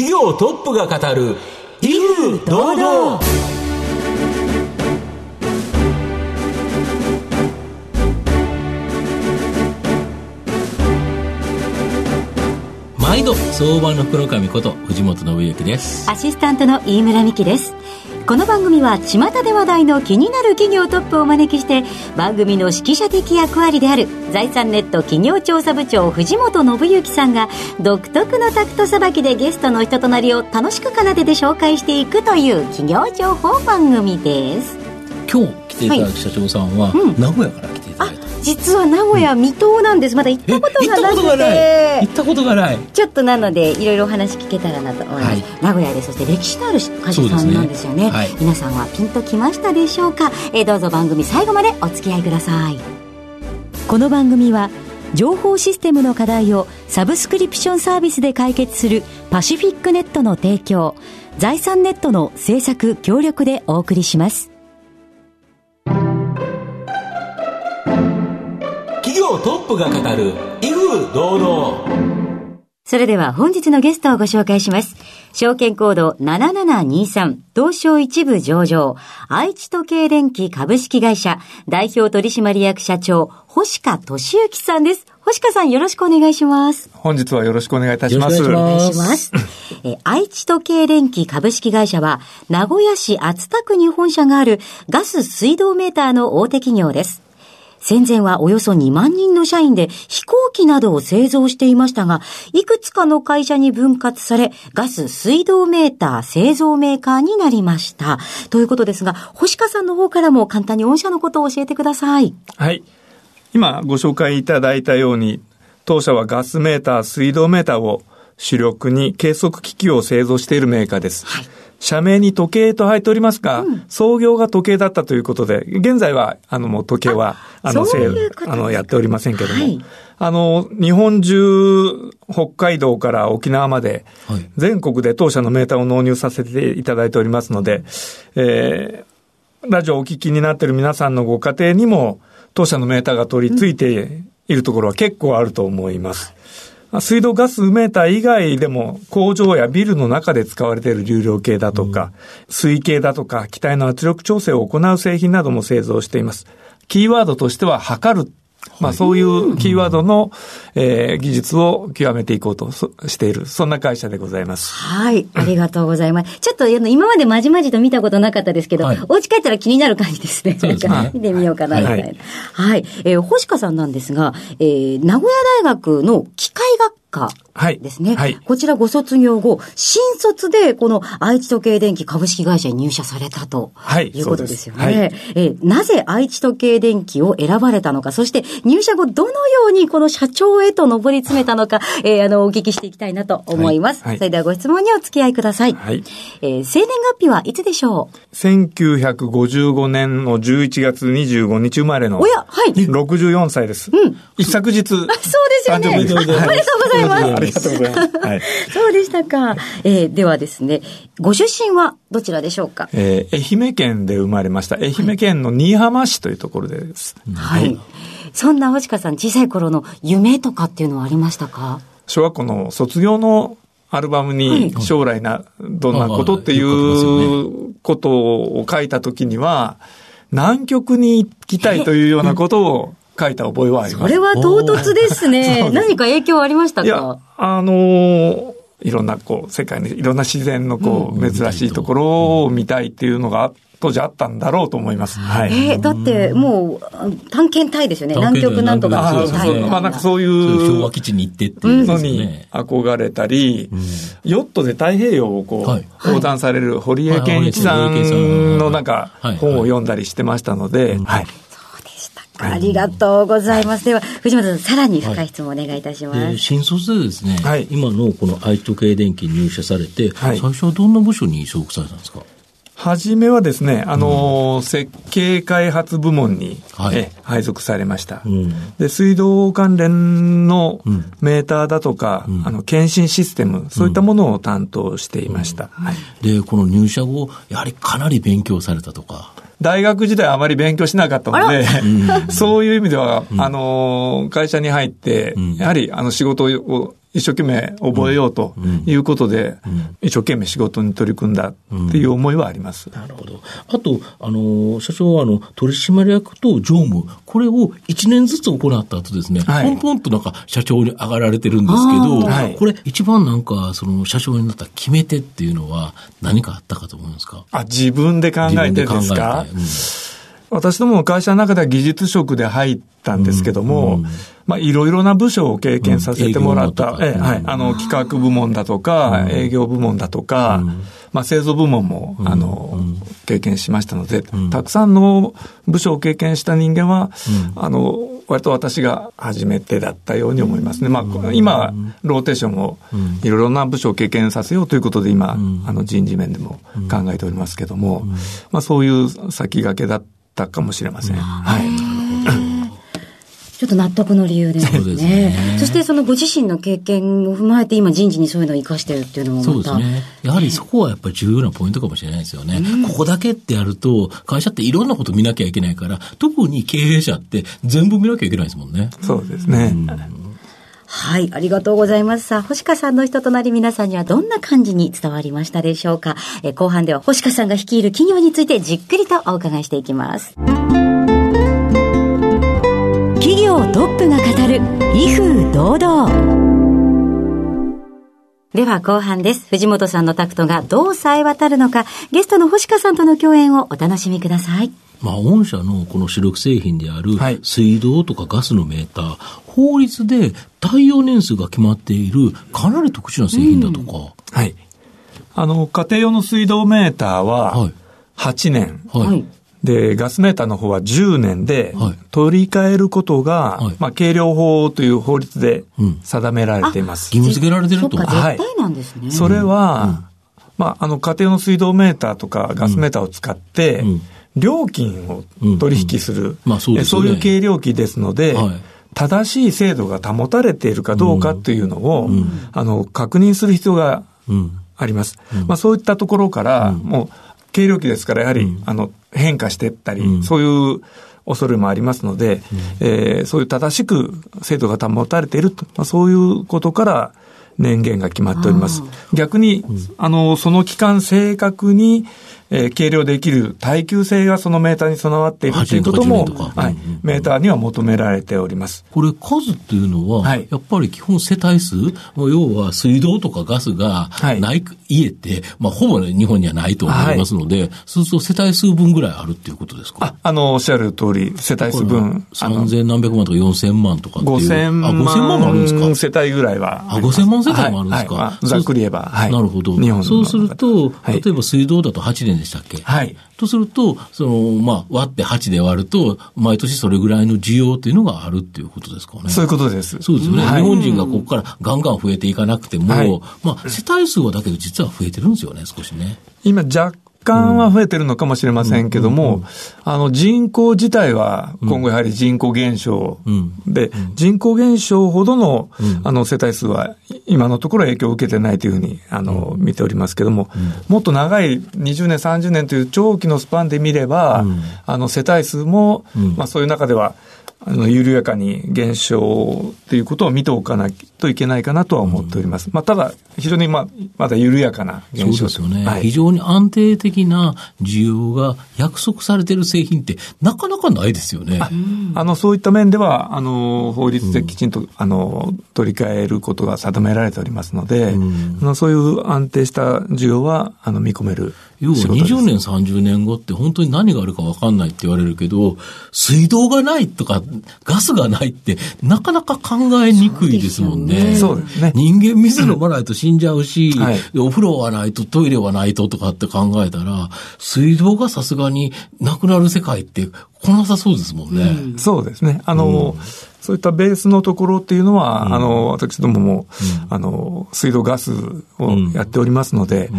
企業トップが語る威風堂々。毎度相場の福の神こと藤本信之です。アシスタントの飯村美希ですこの番組は巷で話題の気になる企業トップをお招きして番組の指揮者的役割である財産ネット企業調査部長藤本信之さんが独特のタクトさばきでゲストの人となりを楽しく奏でて紹介していくという企業情報番組です。今日来ていただく社長さんは、名古屋から実は名古屋未踏なんです。まだ行ったことがなくて行ったことがない。ちょっとなのでいろいろお話聞けたらなと思います、はい。名古屋でそして歴史のある会社さんなんですよね。ね。はい。皆さんはピンときましたでしょうか、えーどうぞ番組最後までお付き合いください。この番組は情報システムの課題をサブスクリプションサービスで解決するパシフィックネットの提供財産ネットの制作協力でお送りしますトップが語る威風堂々それでは本日のゲストをご紹介します。証券コード7723東証一部上場愛知時計電機株式会社代表取締役社長星川俊之さんです。星川さんよろしくお願いします。本日はよろしくお願いいたします。よろしくお願いします。えー愛知時計電機株式会社は名古屋市厚田区に本社があるガス水道メーターの大手企業です。戦前はおよそ2万人の社員で飛行機などを製造していましたが、いくつかの会社に分割され、ガス水道メーター製造メーカーになりました。ということですが、星川さんの方からも簡単に御社のことを教えてください。はい。今ご紹介いただいたように、当社はガスメーター、水道メーターを主力に計測機器を製造しているメーカーです。社名に時計と入っておりますが、創業が時計だったということで、現在は、あの、もう時計は、あの、せあの、やっておりませんけども、はい。あの、日本中、北海道から沖縄まではい、全国で当社のメーターを納入させていただいておりますので、えーラジオをお聞きになっている皆さんのご家庭にも、当社のメーターが取り付いているところは結構あると思います。水道ガスメーター以外でも工場やビルの中で使われている流量計だとか、水計だとか、機体の圧力調整を行う製品なども製造しています。キーワードとしては、測る。まあそういうキーワードの、えー技術を極めていこうとそしている、そんな会社でございます。はい、ありがとうございます。ちょっと今までまじまじと見たことなかったですけど、はいお家帰ったら気になる感じですね。そうですね見てみようかな、みたいな。ははいい。えー星川さんなんですが、えー名古屋大学の機械学科はいですね。はいこちらご卒業後、新卒でこの愛知時計電機株式会社に入社されたとはいいうことですよね。そうですえーなぜ愛知時計電機を選ばれたのか、そして入社後どのようにこの社長へと上り詰めたのか、えーあの、お聞きしていきたいなと思います。はいはいそれではご質問にお付き合いください。はい。えー生年月日はいつでしょう？1955年の11月25日生まれのおや、はい。64歳です。一昨日。そうですよねおめでとうございますありがとうございます。はい。そうでしたか。えーではですね、ご出身はどちらでしょうか？えー愛媛県で生まれました。愛媛県の新居浜市というところです。はい。そんな星川さん、小さい頃の夢とかっていうのはありましたか？小学校の卒業のアルバムに将来な、どんなことっていうことを書いたときには、南極に行きたいというようなことを書いた覚えはあります。これは唐突ですね。何か影響ありましたいやか、あのーいろんなこう、世界のいろんな自然のこう、珍しいところを見たいっていうのが当時あったんだろうと思います。はい。えーだってもう、あ探検隊ですよね。南極なんとか隊みまあなんかそういそういう昭う和基地に行ってっていうのに。憧れたり、ヨットで太平洋をこはいう、横断される堀江健一さんんのなんかはい本を読んだりしてましたので、はい。そうでしたか。ありがとうございます。では、藤本さん、さらに深い質問お願いいたします。で新卒でですね、はい。今のこの愛知時計電機に入社されて、はい。最初はどんな部署に所属されたんですか？はじめはですね、あのー、設計開発部門に、はい。え配属されました。うん。で、水道関連のうん。メーターだとか、ん。あの、検診システム、そういったものを担当していました。はい。で、この入社後、やはりかなり勉強されたとか。大学時代あまり勉強しなかったので、そういう意味では、あの、会社に入って、うん。やはりあの仕事を一生懸命覚えようということで、一生懸命仕事に取り組んだっていう思いはあります。なるほど。あと、あの、社長は、あの、取締役と常務、これを1年ずつ行った後ですね、はい、ポンポンとなんか社長に上がられてるんですけど、はい、これ一番なんか、その社長になった決め手っていうのは何かあったかと思うんですか？あ、自分で考えてですか？私ども会社の中では技術職で入ったんですけども、うんうん、まあ、いろいろな部署を経験させてもらった、うん、えはい、あの、企画部門だとか、営業部門だとか、まあ、製造部門も、あの、経験しましたので、たくさんの部署を経験した人間は、あの、割と私が初めてだったように思いますね。まあ、今、ローテーションをいろいろな部署を経験させようということで、今、あの、人事面でも考えておりますけども、まあ、そういう先駆けだったったかもしれません。はい。ちょっと納得の理由ですね。そねそしてそのご自身の経験を踏まえて今人事にそういうのを生かしてるっていうのもそうですね。やはりそこはやっぱり重要なポイントかもしれないですよね。うん、ここだけってやると、会社っていろんなこと見なきゃいけないから、特に経営者って全部見なきゃいけないですもんね。そうですね。うんはい、ありがとうございます。さあ、星香さんの人となり皆さんにはどんな感じに伝わりましたでしょうか？え後半では星香さんが率いる企業についてじっくりとお伺いしていきます。企業トップが語る、威風堂々。では後半です。藤本さんのタクトがどう冴え渡るのか、ゲストの星香さんとの共演をお楽しみください。まあ、御社のこの主力製品である水道とかガスのメーター、はい、法律で耐用年数が決まっているかなり特殊な製品だとか。うん、はい。あの、家庭用の水道メーターは8年。はい。はい、で、ガスメーターの方は10年で、取り替えることが、はい、まあ、計量法という法律で定められています。うん、義務付けられてると。はい。絶対なんですね。それは、うん、まあ、あの、家庭用の水道メーターとかガスメーターを使って、うん料金を取引する、まあそういう計量器ですので、はい、正しい制度が保たれているかどうかというのを、うん、あの確認する必要があります。うん、まあ、そういったところから、もう計量器ですから、やはり、あの変化していったり、そういう恐れもありますので、うん、えー、そういう正しく制度が保たれていると、まあ、そういうことから、年限が決まっております。逆に、あの、その期間正確に、えー、計量できる耐久性がそのメーターに備わっているということも、はい、メーターには求められております。これ数っていうのは、はい、やっぱり基本世帯数、要は水道とかガスがない、家って、まあほぼ、ね、日本にはないと思いますので、はい、そうすると世帯数分ぐらいあるっていうことですか？あ、あの、おっしゃる通り、世帯数分。三千何百万とか四千万とかっていう。五千万。あ、五千万もあるんですか？世帯ぐらいはあ、五千万世帯もあるんですか、はい、ざっくり言えば。はい。なるほど。そうすると、例えば水道だと8年でしたっけ？はい。とすると、その、まあ、割って8で割ると、毎年それぐらいの需要っていうのがあるっていうことですかね。そういうことです。そうですよね。はい、日本人がここからガンガン増えていかなくても、はい、まあ、世帯数はだけど実は増えてるんですよね、少しね。今、若干は増えてるのかもしれませんけども、あの人口自体は今後やはり人口減少。で、人口減少ほどのあの世帯数は今のところ影響を受けてないというふうにあの見ておりますけども、もっと長い20年、30年という長期のスパンで見れば、あの世帯数も、まあそういう中ではあの、緩やかに減少っていうことを見ておかないといけないかなとは思っております。うん、まあ、ただ、非常にまあ、まだ緩やかな減少そうですよね、はい、非常に安定的な需要が約束されている製品ってなかなかないですよね。ああの、そういった面では、あの、法律できちんと、うん、あの、取り替えることが定められておりますので、うん、あのそういう安定した需要は、あの、見込める。要は20年、30年後って本当に何があるか分かんないって言われるけど、水道がないとか、ガスがないって、なかなか考えにくいですもんね。そうですね。人間水飲まないと死んじゃうし、はい、お風呂はないと、トイレはないととかって考えたら、水道がさすがになくなる世界って来なさそうですもんね。うん、そうですね。あの、うんそういったベースのところっていうのは、うん、あの、私どもも、うん、あの、水道ガスをやっておりますので、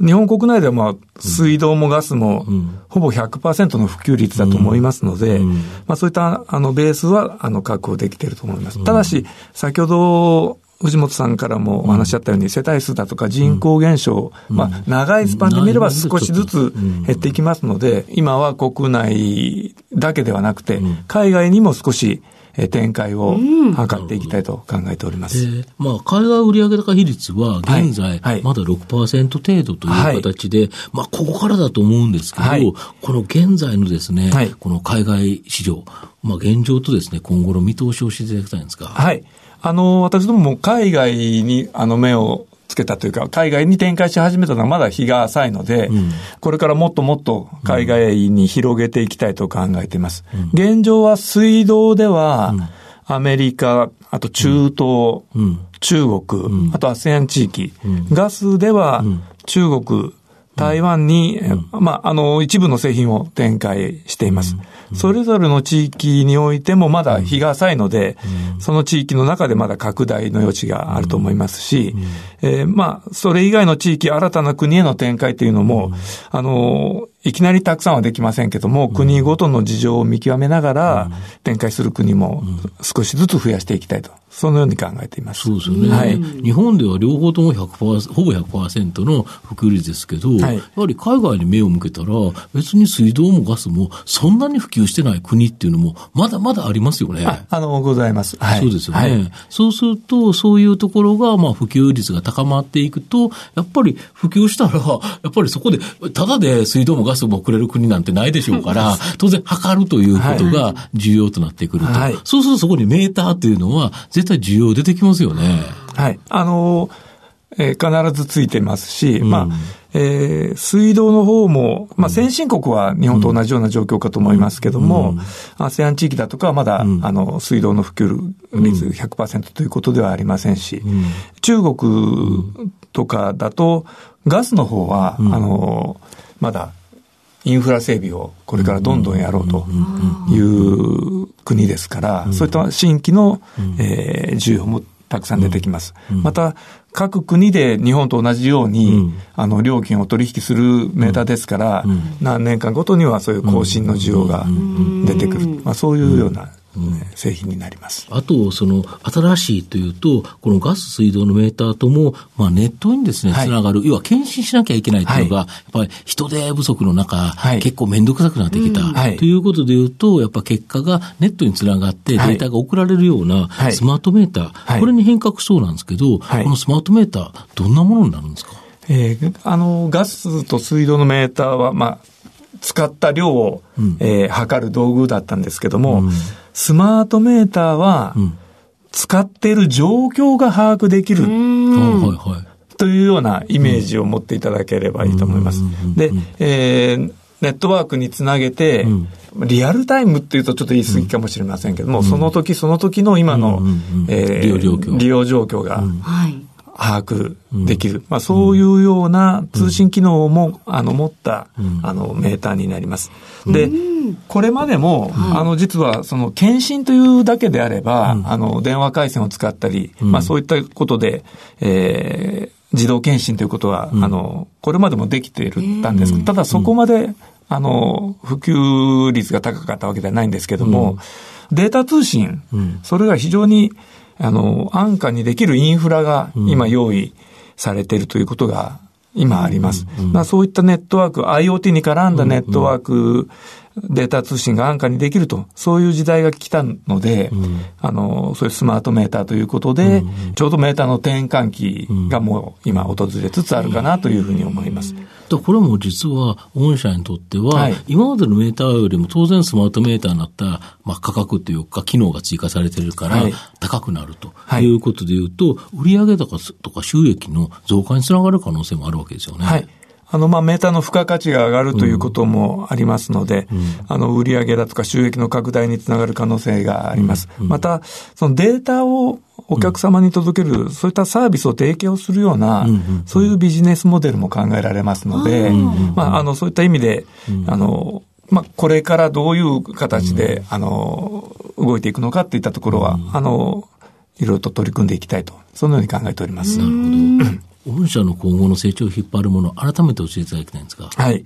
うん、日本国内では、まあ、水道もガスも、ほぼ100%の普及率だと思いますので、まあ、そういった、あの、ベースは、あの、確保できていると思います。ただし、先ほど、藤本さんからもお話しあったように、世帯数だとか人口減少、まあ、長いスパンで見れば少しずつ減っていきますので、今は国内だけではなくて、海外にも少しえ展開を図っていきたいと考えております。うん、まあ、海外売上高比率は現在、まだ6%程度という形で、はい、まあ、ここからだと思うんですけど、はい、この現在のですね、はい、この海外市場、まあ、現状とですね、今後の見通しをしていただきたいんですか。はい。あの、私どもも海外に、あの、目をつけたというか、海外に展開し始めたのはまだ日が浅いので、うん、これからもっともっと海外に広げていきたいと考えています。うん、現状は水道では、アメリカ、あと中東、うん、中国、あと ASEAN 地域、ガスでは中国、台湾に、うん、まあ、あの、一部の製品を展開しています。うん、それぞれの地域においてもまだ日が浅いので、うん、その地域の中でまだ拡大の余地があると思いますし、えー、まあ、それ以外の地域、新たな国への展開というのも、あの、いきなりたくさんはできませんけども、国ごとの事情を見極めながら、展開する国も少しずつ増やしていきたいと。そのように考えています。そうですよね。はい、日本では両方とも100%、ほぼ100%の普及率ですけど、はい、やはり海外に目を向けたら、別に水道もガスもそんなに普及してない国っていうのも、まだまだありますよね。ああの、ございます。はい、そうですよね。はい、そうすると、そういうところが、まあ、普及率が高まっていくと、やっぱり普及したら、やっぱりそこで、ただで水道もガスもくれる国なんてないでしょうから、当然測るということが重要となってくると。はい、そうするとそこにメーターっていうのは、絶対需要出てきますよね。はい。あのえー、必ずついてますし、うん、まあ、えー、水道の方も、まあ、先進国は日本と同じような状況かと思いますけども、ASEAN、うん、地域だとかはまだ、うん、あの、水道の普及率100%ということではありませんし、中国とかだと、ガスの方は、あの、まだ、インフラ整備をこれからどんどんやろうという国ですから、そういった新規の、えー、需要もたくさん出てきます。また、各国で日本と同じように、あの、料金を取引するメーターですから、何年間ごとにはそういう更新の需要が出てくる。まあ、そういうような製品になります。あと、その、新しいというと、このガス水道のメーターとも、まあ、ネットにですね、つながる、要は検診しなきゃいけないというのが、はい、やっぱり人手不足の中、はい、結構めんどくさくなってきた、ということでいうと、やっぱ結果がネットにつながってデータが送られるようなスマートメーター、これに変革そうなんですけど、このスマートメーター、どんなものになるんですか？えー、あの、ガスと水道のメーターは、まあ、使った量を、うん、えー、測る道具だったんですけども、うん。スマートメーターは、使っている状況が把握できる。というようなイメージを持っていただければいいと思います。で、えー、ネットワークにつなげて、リアルタイムっていうとちょっと言い過ぎかもしれませんけども、その時その時の今の、利用状況。利用状況が、把握できる。うん、まあ、そういうような通信機能も、あの、持った、あの、メーターになります。で、これまでも、あの、実は、その、検診というだけであれば、あの、電話回線を使ったり、まあ、そういったことで、えー、自動検診ということは、あの、これまでもできているたんですただそこまで、あの、普及率が高かったわけではないんですけども、データ通信、それが非常に、あの、安価にできるインフラが今用意されているということが今あります。まあ、そういったネットワーク、IoT に絡んだネットワークデータ通信が安価にできると、そういう時代が来たので、うん、あの、そういうスマートメーターということで、うん、ちょうどメーターの転換期がもう今訪れつつあるかなというふうに思います。うん、これも実は、御社にとっては、はい、今までのメーターよりも当然スマートメーターになった、まあ、価格というか、機能が追加されてるから、高くなると。い。うことでいうと、売上高とか収益の増加につながる可能性もあるわけですよね。はいあの、まあ、メーターの付加価値が上がるということもありますので、うん、あの、売上だとか収益の拡大につながる可能性があります。うん、また、そのデータをお客様に届ける、うん、そういったサービスを提供するような、そういうビジネスモデルも考えられますので、まあ、あの、そういった意味で、あの、まあ、これからどういう形で、あの、動いていくのかっていったところは、あの、いろいろと取り組んでいきたいと、そのように考えております。なるほど。御社の今後の成長を引っ張るもの、改めて教えていただきたいんですか。はい。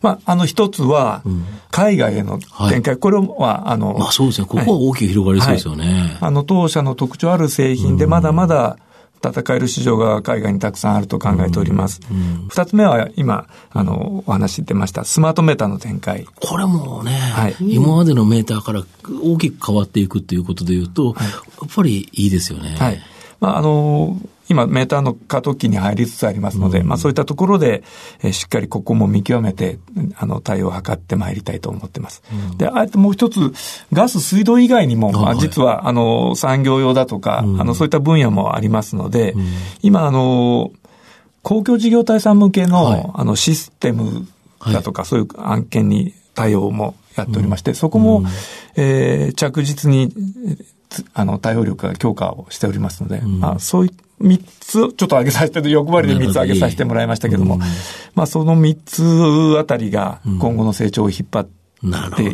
まあ、あの、一つは、海外への展開、はい、これは、あの、まあそうですね、ここは大きく広がりそうですよね。はい、あの、当社の特徴ある製品で、まだまだ戦える市場が海外にたくさんあると考えております。二、つ目は今、あの、お話出ました、スマートメーターの展開。これもね、はい、今までのメーターから大きく変わっていくっていうことでいうと、はい、やっぱりいいですよね。はい。まあ、あの、今、メーターの過渡期に入りつつありますので、うん、まあそういったところで、えー、しっかりここも見極めて、あの、対応を図ってまいりたいと思ってます。うん、で、あえてもう一つ、ガス、水道以外にも、まあ、実は、あの、産業用だとか、うん、あの、そういった分野もありますので、今、あの、公共事業体さん向けの、はい、あの、システムだとか、はい、そういう案件に対応もやっておりまして、そこも、えー、着実に、あの、対応力が強化をしておりますので、まあ、そういった三つ、ちょっと上げさせて、欲張りで三つ上げさせてもらいましたけども、まあその三つあたりが今後の成長を引っ張って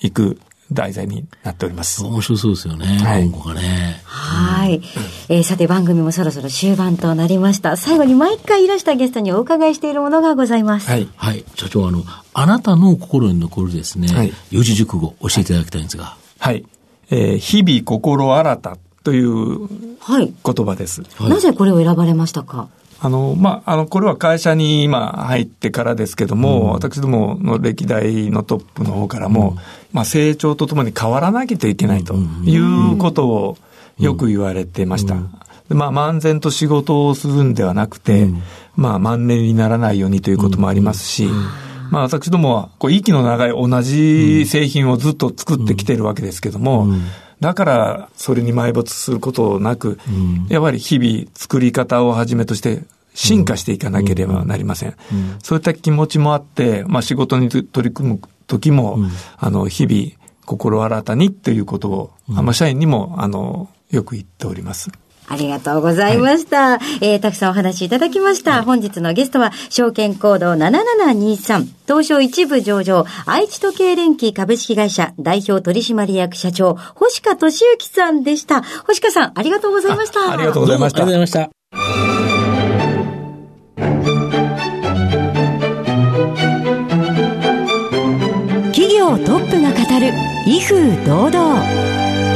いく題材になっております。面白そうですよね、はい、今後がね。はい。えー、さて番組もそろそろ終盤となりました。最後に毎回いらしたゲストにお伺いしているものがございます。はい。はい。社長、あの、あなたの心に残るですね、はい、四字熟語教えていただきたいんですが。はい。えー、日々心新たという言葉です。はい、なぜこれを選ばれましたか？あの、まあ、あの、これは会社に今入ってからですけども、うん、私どもの歴代のトップの方からも、うん、まあ、成長とともに変わらなきゃいけないということをよく言われてました。まあ、漫然と仕事をするんではなくて、まあ、万年にならないようにということもありますし、まあ、私どもは、こう、息の長い同じ製品をずっと作ってきてるわけですけども、だからそれに埋没することなく、うん、やっぱり日々作り方をはじめとして進化していかなければなりません。うん、そういった気持ちもあって、まあ仕事に取り組む時も、あの、日々心新たにっていうことを、あまあ社員にも、あの、よく言っております。ありがとうございました。はい、えー、たくさんお話いただきました。はい、本日のゲストは、証券コード7723、東証一部上場、愛知時計連機株式会社代表取締役社長、星川俊之さんでした。星川さん、ありがとうございましたあ。ありがとうございました。ありがとうございました。企業トップが語る、威風堂々。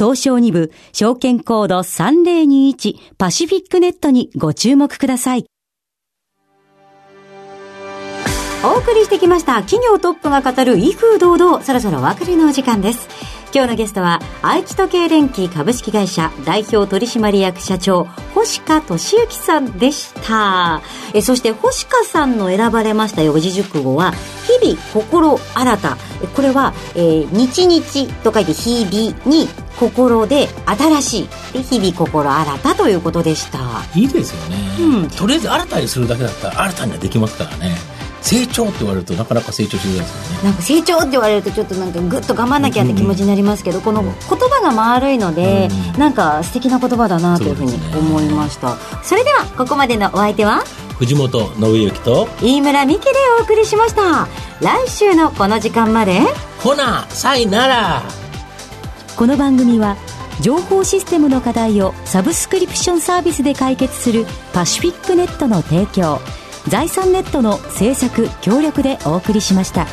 東証2部証券コード3021パシフィックネットにご注目ください。お送りしてきました企業トップが語る威風堂々そろそろお別れのお時間です。今日のゲストは愛知時計連機株式会社代表取締役社長星川俊之さんでした。えそして星川さんの選ばれました四字熟語は日々心新た。これは、えー、日々と書いて日々に心で新しい。で日々心新たということでした。いいですよね、うん、とりあえず新たにするだけだったら新たにはできますからね成長って言われるとなかなか成長しづらいですよね。なんか成長って言われるとちょっとなんかグッと頑張んなきゃって気持ちになりますけど、うん、この言葉が丸いので、うん、なんか素敵な言葉だなというふうに思いました。そ,、れではここまでのお相手は？藤本信之と飯村美希でお送りしました。来週のこの時間まで。ほなさいなら。この番組は情報システムの課題をサブスクリプションサービスで解決するパシフィックネットの提供財産ネットの制作協力でお送りしました。